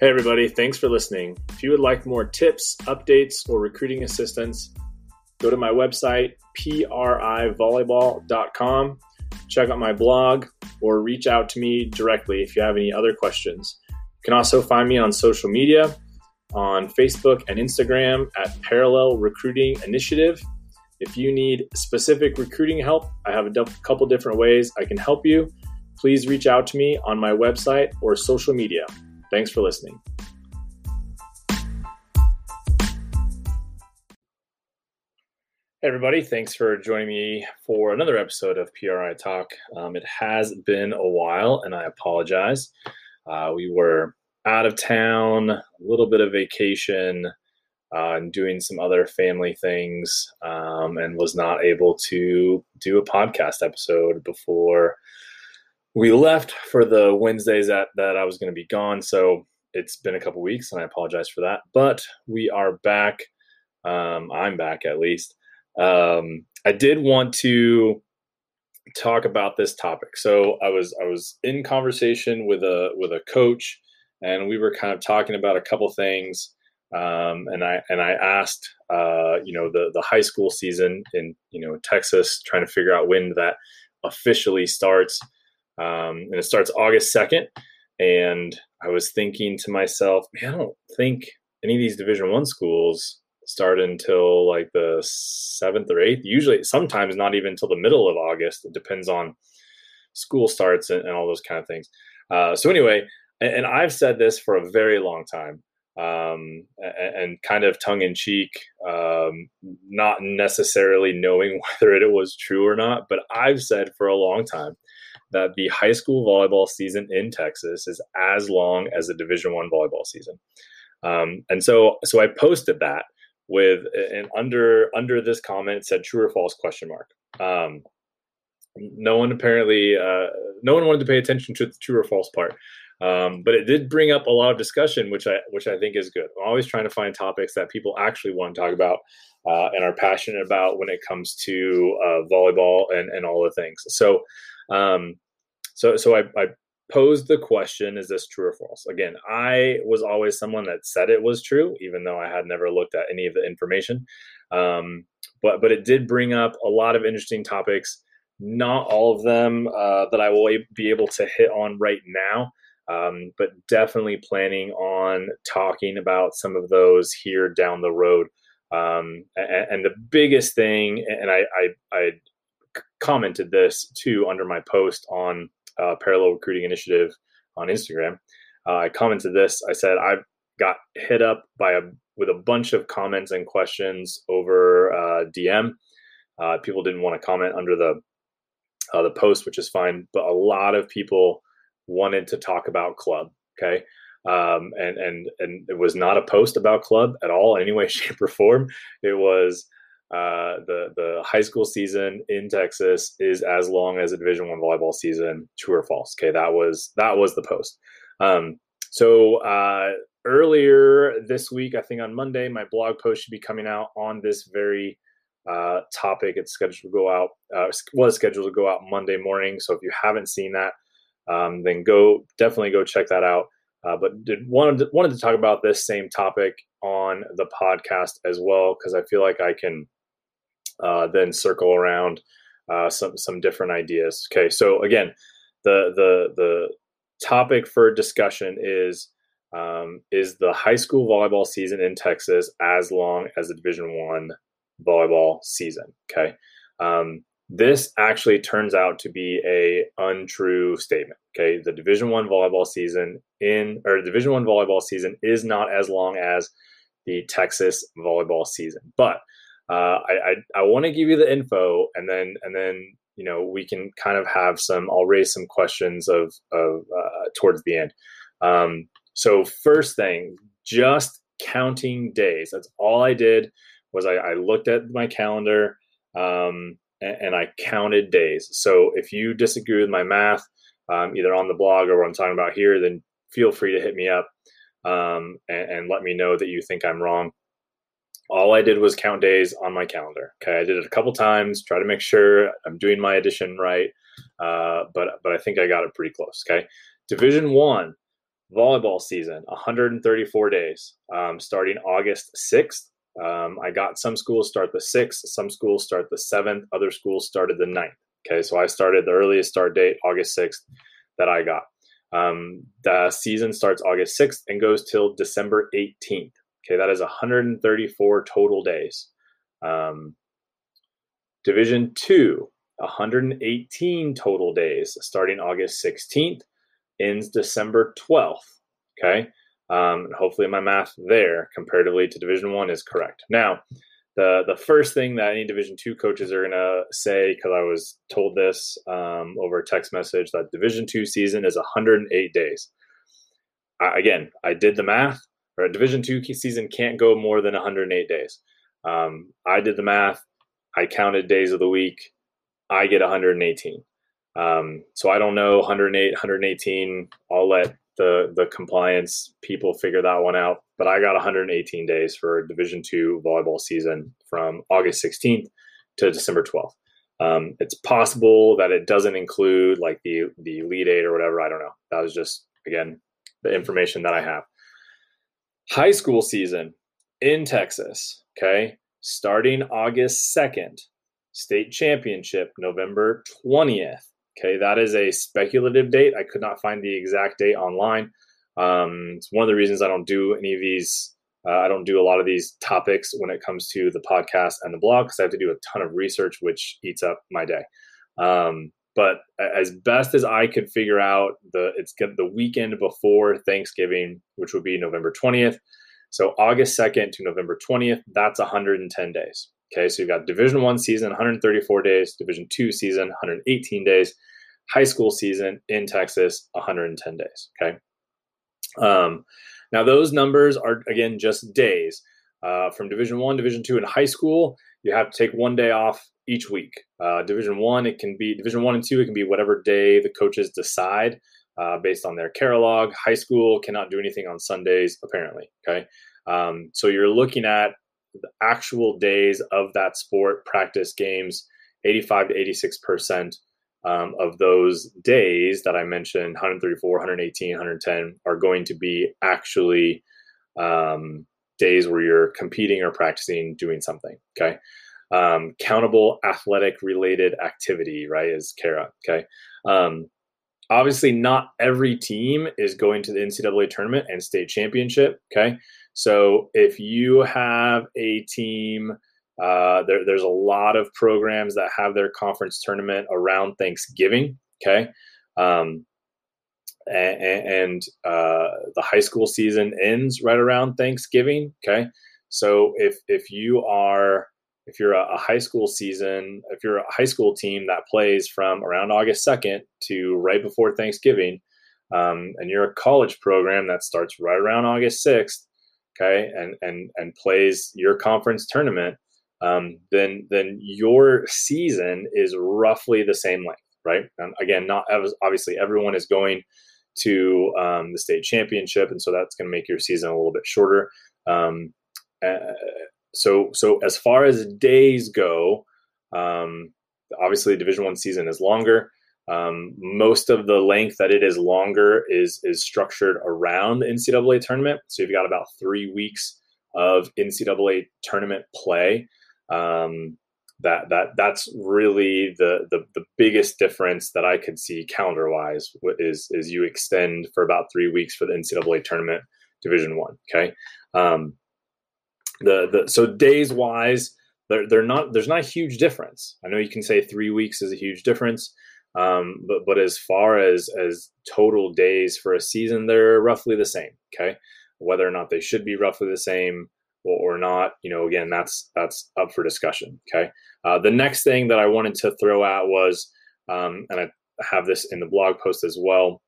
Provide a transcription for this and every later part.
Hey, everybody, thanks for listening. If you would like more tips, updates, or recruiting assistance, go to my website, privolleyball.com, check out my blog, or reach out to me directly if you have any other questions. You can also find me on social media on Facebook and Instagram at Parallel Recruiting Initiative. If you need specific recruiting help, I have a couple different ways I can help you. Please reach out to me on my website or social media. Thanks for listening. Everybody, thanks for joining me for another episode of PRI Talk. Um, it has been a while, and I apologize. Uh, we were out of town, a little bit of vacation, uh, and doing some other family things, um, and was not able to do a podcast episode before we left for the Wednesdays that, that I was going to be gone. So it's been a couple weeks and I apologize for that. But we are back. Um, I'm back at least. Um, I did want to talk about this topic. So I was I was in conversation with a with a coach and we were kind of talking about a couple things. Um, and I and I asked, uh, you know, the the high school season in you know Texas, trying to figure out when that officially starts um, and it starts August 2nd. And I was thinking to myself, man, I don't think any of these Division One schools start until like the seventh or eighth. Usually, sometimes not even until the middle of August. It depends on school starts and, and all those kind of things. Uh, so anyway, and, and, I've said this for a very long time, um, and, and, kind of tongue in cheek, um, not necessarily knowing whether it was true or not, but I've said for a long time that the high school volleyball season in Texas is as long as the Division One volleyball season. Um, and so, so I posted that with and under under this comment said true or false question mark. Um, no one apparently, uh, no one wanted to pay attention to the true or false part. Um, but it did bring up a lot of discussion, which I which I think is good. I'm always trying to find topics that people actually want to talk about uh, and are passionate about when it comes to uh, volleyball and and all the things. So um, so so I, I posed the question is this true or false? Again i was always someone that said it was true even though i had never looked at any of the information. Um, but but it did bring up a lot of interesting topics. Not all of them uh, that i will be able to hit on right now um, but definitely planning on talking about some of those here down the road. Um, and, and, the biggest thing and I, I i commented this too under my post on uh, Parallel Recruiting Initiative on Instagram. Uh, I commented this. I said I got hit up by a with a bunch of comments and questions over uh, DM. Uh, people didn't want to comment under the uh, the post, which is fine, but a lot of people wanted to talk about club. Okay. Um, and and and it was not a post about club at all in any way, shape, or form. It was uh, the the high school season in Texas is as long as a Division One volleyball season. True or false? Okay, that was that was the post. Um, so uh, earlier this week, I think on Monday, my blog post should be coming out on this very uh, topic. It's scheduled to go out. Uh, was scheduled to go out Monday morning. So if you haven't seen that, um, then go definitely go check that out. Uh, but did wanted to, wanted to talk about this same topic on the podcast as well because I feel like I can uh, then circle around uh, some some different ideas. Okay, so again, the the the topic for discussion is um, is the high school volleyball season in Texas as long as the Division One volleyball season. Okay, um, this actually turns out to be a untrue statement. Okay, the Division One volleyball season in or Division One volleyball season is not as long as the Texas volleyball season, but uh, I I, I want to give you the info, and then and then you know we can kind of have some. I'll raise some questions of of uh, towards the end. Um, so first thing, just counting days. That's all I did was I, I looked at my calendar um, and, and, I counted days. So if you disagree with my math, um, either on the blog or what I'm talking about here, then feel free to hit me up um, and, and, let me know that you think I'm wrong all I did was count days on my calendar. Okay, I did it a couple times, try to make sure I'm doing my addition right, uh, but but I think I got it pretty close. Okay, Division One volleyball season 134 days um, starting august 6th um, i got some schools start the 6th some schools start the 7th other schools started the 9th okay so i started the earliest start date august 6th that i got um, the season starts august 6th and goes till december 18th okay that is 134 total days um, division 2 118 total days starting august 16th ends December 12th. Okay. Um, hopefully my math there comparatively to division one is correct. Now, the, the first thing that any division two coaches are to say, because I was told this um, over a text message that division two season is 108 days. Again, I did the math. Right, division two season can't go more than 108 days. Um, I did the math. I counted days of the week. I get 118. Um, so I don't know 108, 118. I'll let the the compliance people figure that one out. But I got 118 days for Division two volleyball season from August 16th to December 12th. Um, it's possible that it doesn't include like the the Elite Eight or whatever. I don't know. That was just again the information that I have. High school season in Texas. Okay, starting August 2nd. State championship November 20th. Okay, that is a speculative date. I could not find the exact date online. Um, it's one of the reasons I don't do any of these. Uh, I don't do a lot of these topics when it comes to the podcast and the blog because I have to do a ton of research, which eats up my day. Um, but as best as I could figure out, the it's the weekend before Thanksgiving, which would be November twentieth. So August second to November twentieth, that's 110 days. Okay, so you've got Division One season, 134 days, Division Two season, 118 days, high school season in Texas, 110 days. Okay. Um, now those numbers are again just days. Uh, from Division One, Division Two, and high school, you have to take one day off each week. Uh, Division One, it can be Division One and Two, it can be whatever day the coaches decide uh, based on their CARA log. High school cannot do anything on Sundays, apparently. Okay, um, so you're looking at the actual days of that sport, practice games, 85 to 86 percent um, of those days that I mentioned 134, 118, 110 are going to be actually um, days where you're competing or practicing doing something. Okay. Um, countable athletic related activity, right? Is CARA. Okay. Um, obviously, not every team is going to the NCAA tournament and state championship. Okay. So if you have a team, uh, there, there's a lot of programs that have their conference tournament around Thanksgiving. Okay. Um, and, and uh, the high school season ends right around Thanksgiving. Okay. So if, if you are, if you're a, a, high school season, if you're a high school team that plays from around August 2nd to right before Thanksgiving, um, and you're a college program that starts right around August 6th, okay, and and and plays your conference tournament, um, then then your season is roughly the same length, right? And again, not obviously everyone is going to um, the state championship, and so that's going to make your season a little bit shorter. Um, uh, so so as far as days go, um, obviously Division One season is longer. Um, most of the length that it is longer is is structured around the NCAA tournament. So you've got about three weeks of NCAA tournament play. Um, that that that's really the, the the biggest difference that I could see calendar wise is is you extend for about three weeks for the NCAA tournament Division One. Okay, um, the the so days wise, they're they're not there's not a huge difference. I know you can say three weeks is a huge difference. Um, but but as far as as total days for a season, they're roughly the same. Okay, whether or not they should be roughly the same or, or not, you know, again, that's that's up for discussion. Okay. Uh, the next thing that I wanted to throw out was, um, and I have this in the blog post as well.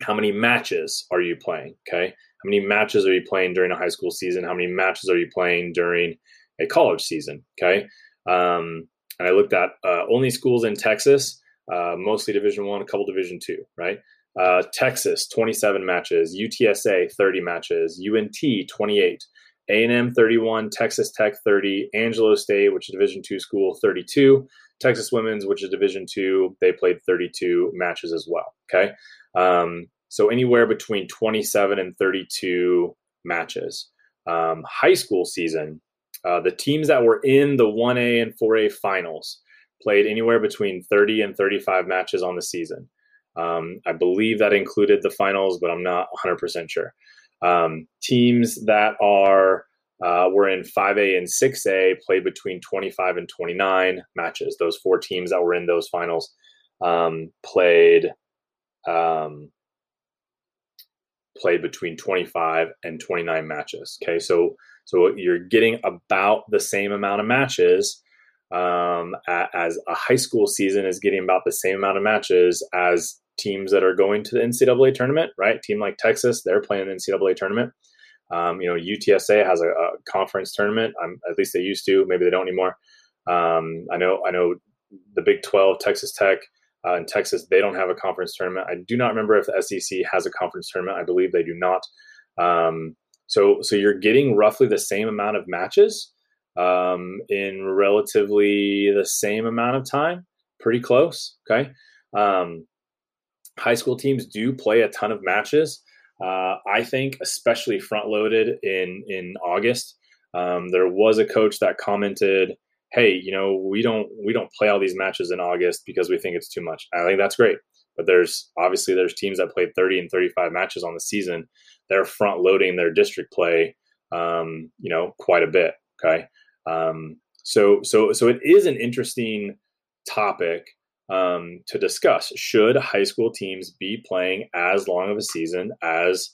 How many matches are you playing? Okay. How many matches are you playing during a high school season? How many matches are you playing during a college season? Okay. Um, and I looked at uh, only schools in Texas uh, mostly Division One, a couple Division Two, right? Uh, Texas, 27 matches. UTSA, 30 matches. UNT, 28. A&M, 31. Texas Tech, 30. Angelo State, which is Division Two school, 32. Texas Women's, which is Division Two, they played 32 matches as well. Okay. Um, So anywhere between 27 and 32 matches. Um, high school season, uh, the teams that were in the 1A and 4A finals played anywhere between 30 and 35 matches on the season. Um, I believe that included the finals, but I'm not 100% sure. Um, teams that are uh, were in 5A and 6A played between 25 and 29 matches. Those four teams that were in those finals um, played um, played between 25 and 29 matches. Okay, so so you're getting about the same amount of matches um, as a high school season is getting about the same amount of matches as teams that are going to the NCAA tournament. Right, team like Texas, they're playing the NCAA tournament. Um, you know, UTSA has a, a conference tournament. Um, at least they used to. Maybe they don't anymore. Um, I know. I know the Big Twelve, Texas Tech, uh, in Texas, they don't have a conference tournament. I do not remember if the SEC has a conference tournament. I believe they do not. Um, so, so you're getting roughly the same amount of matches um, in relatively the same amount of time. Pretty close. Okay. Um, high school teams do play a ton of matches. Uh, I think, especially front loaded in in August. Um, there was a coach that commented hey, you know, we don't we don't play all these matches in August because we think it's too much. I think that's great. But there's obviously there's teams that played 30 and 35 matches on the season. They're front loading their district play, um, you know, quite a bit. Okay, um, so so so it is an interesting topic um, to discuss. Should high school teams be playing as long of a season as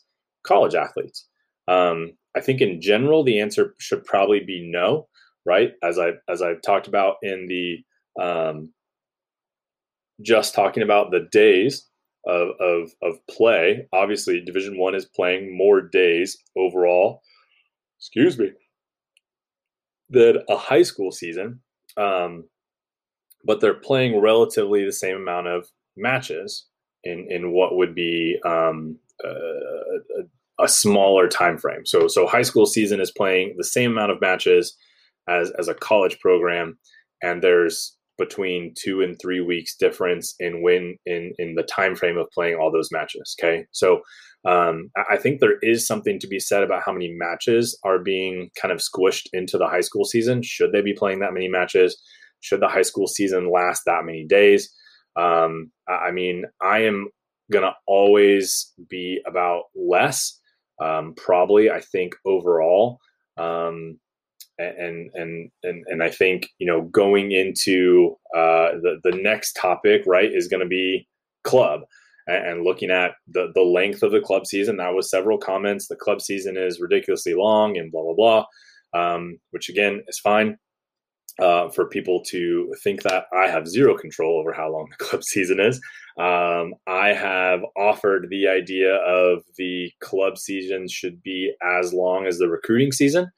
college athletes? Um, I think in general the answer should probably be no right? As I as I've talked about in the um, just talking about the days of of, of play. Obviously, Division One is playing more days overall. Excuse me. Than a high school season, um, but they're playing relatively the same amount of matches in in what would be um, a, a smaller time frame. So so high school season is playing the same amount of matches as as a college program, and there's between two and three weeks difference in when in in the time frame of playing all those matches. Okay, so um, I think there is something to be said about how many matches are being kind of squished into the high school season. Should they be playing that many matches? Should the high school season last that many days? Um, I mean, I am gonna always be about less. Um, probably, I think overall. Um, and and and and I think you know going into uh, the the next topic right is going to be club and, and, looking at the the length of the club season. That was several comments. The club season is ridiculously long and blah blah blah, um, which again is fine. Uh, for people to think that I have zero control over how long the club season is. Um, I have offered the idea of the club season should be as long as the recruiting season.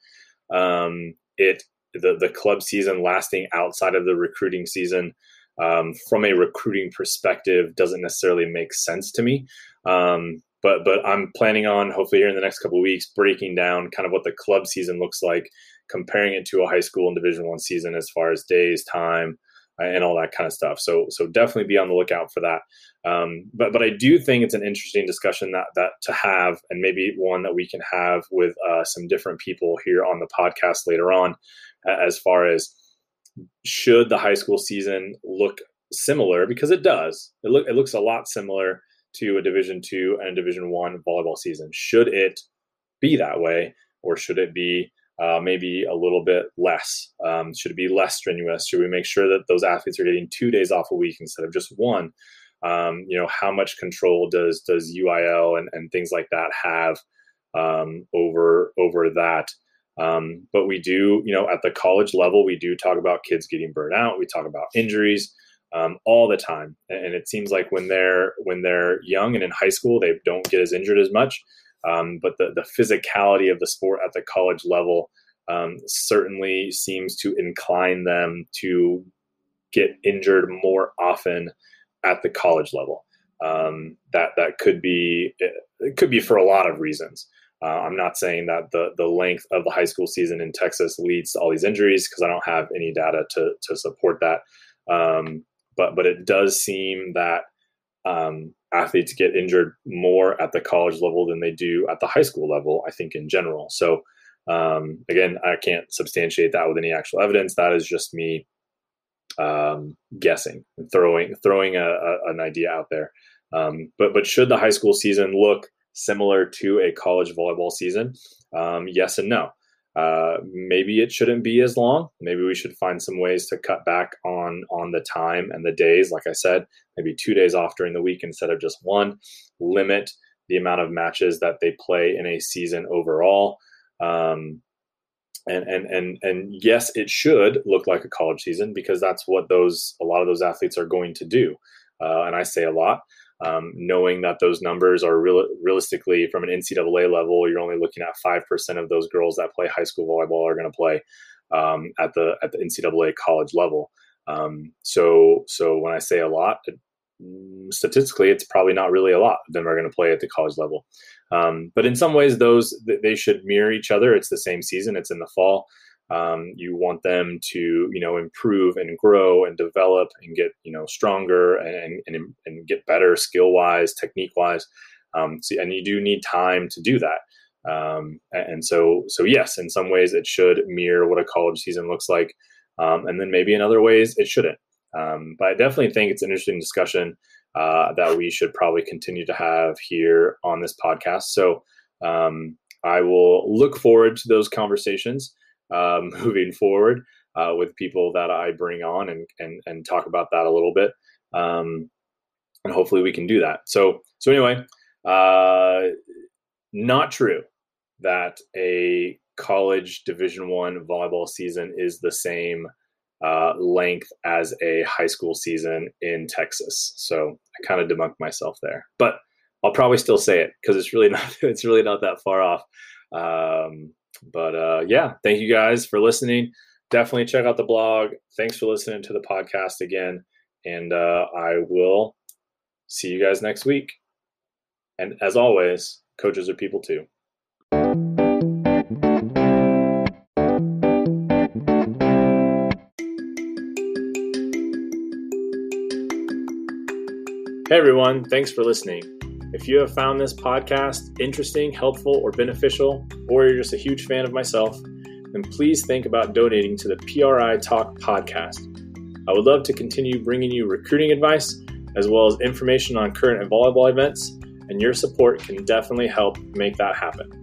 Um, it the the club season lasting outside of the recruiting season um, from a recruiting perspective doesn't necessarily make sense to me. Um, but but I'm planning on hopefully here in the next couple weeks breaking down kind of what the club season looks like, comparing it to a high school and Division One season as far as days, time, and all that kind of stuff. So so definitely be on the lookout for that. Um, but but I do think it's an interesting discussion that that to have, and maybe one that we can have with uh, some different people here on the podcast later on, as far as should the high school season look similar because it does. It look it looks a lot similar to a Division two and a Division one volleyball season. Should it be that way, or should it be uh, maybe a little bit less? Um, should it be less strenuous? Should we make sure that those athletes are getting two days off a week instead of just one? Um, you know, how much control does does UIL and, and things like that have um, over over that? Um, but we do, you know, at the college level, we do talk about kids getting burnt out. We talk about injuries um, all the time, and it seems like when they're when they're young and in high school, they don't get as injured as much. Um, but the, the physicality of the sport at the college level um, certainly seems to incline them to get injured more often at the college level. Um, that that could be it could be for a lot of reasons. Uh, I'm not saying that the the length of the high school season in Texas leads to all these injuries because I don't have any data to to support that. Um, but but it does seem that um, athletes get injured more at the college level than they do at the high school level, I think, in general. So, um, again, I can't substantiate that with any actual evidence. That is just me um, guessing and throwing throwing a, a, an idea out there. Um, but but should the high school season look similar to a college volleyball season? Um, yes and no. Uh, maybe it shouldn't be as long. Maybe we should find some ways to cut back on on the time and the days. Like I said, maybe two days off during the week instead of just one. Limit the amount of matches that they play in a season overall. Um, and and and and yes, it should look like a college season because that's what those a lot of those athletes are going to do. Uh, and I say a lot um, knowing that those numbers are real, realistically from an NCAA level, you're only looking at five percent of those girls that play high school volleyball are going to play um, at the at the NCAA college level. Um, so so when I say a lot, statistically, it's probably not really a lot of them are going to play at the college level. Um, but in some ways, those they should mirror each other. It's the same season. It's in the fall. Um, you want them to you know improve and grow and develop and get you know stronger and and, and get better skill wise technique wise um, so, and you do need time to do that. Um, and so so yes in some ways it should mirror what a college season looks like um, and then maybe in other ways it shouldn't. Um, but i definitely think it's an interesting discussion uh, that we should probably continue to have here on this podcast. So um, i will look forward to those conversations um, moving forward uh, with people that I bring on and, and, and talk about that a little bit. Um, and hopefully we can do that. So, so anyway, uh, not true that a college division one volleyball season is the same uh, length as a high school season in Texas. So I kind of debunked myself there, but I'll probably still say it because it's really not it's really not that far off. Um, but uh, yeah, thank you guys for listening. Definitely check out the blog. Thanks for listening to the podcast again. And uh, I will see you guys next week. And as always, coaches are people too. Hey everyone, thanks for listening. If you have found this podcast interesting, helpful, or beneficial, or you're just a huge fan of myself, then please think about donating to the PRI Talk podcast. I would love to continue bringing you recruiting advice as well as information on current and volleyball events, and your support can definitely help make that happen.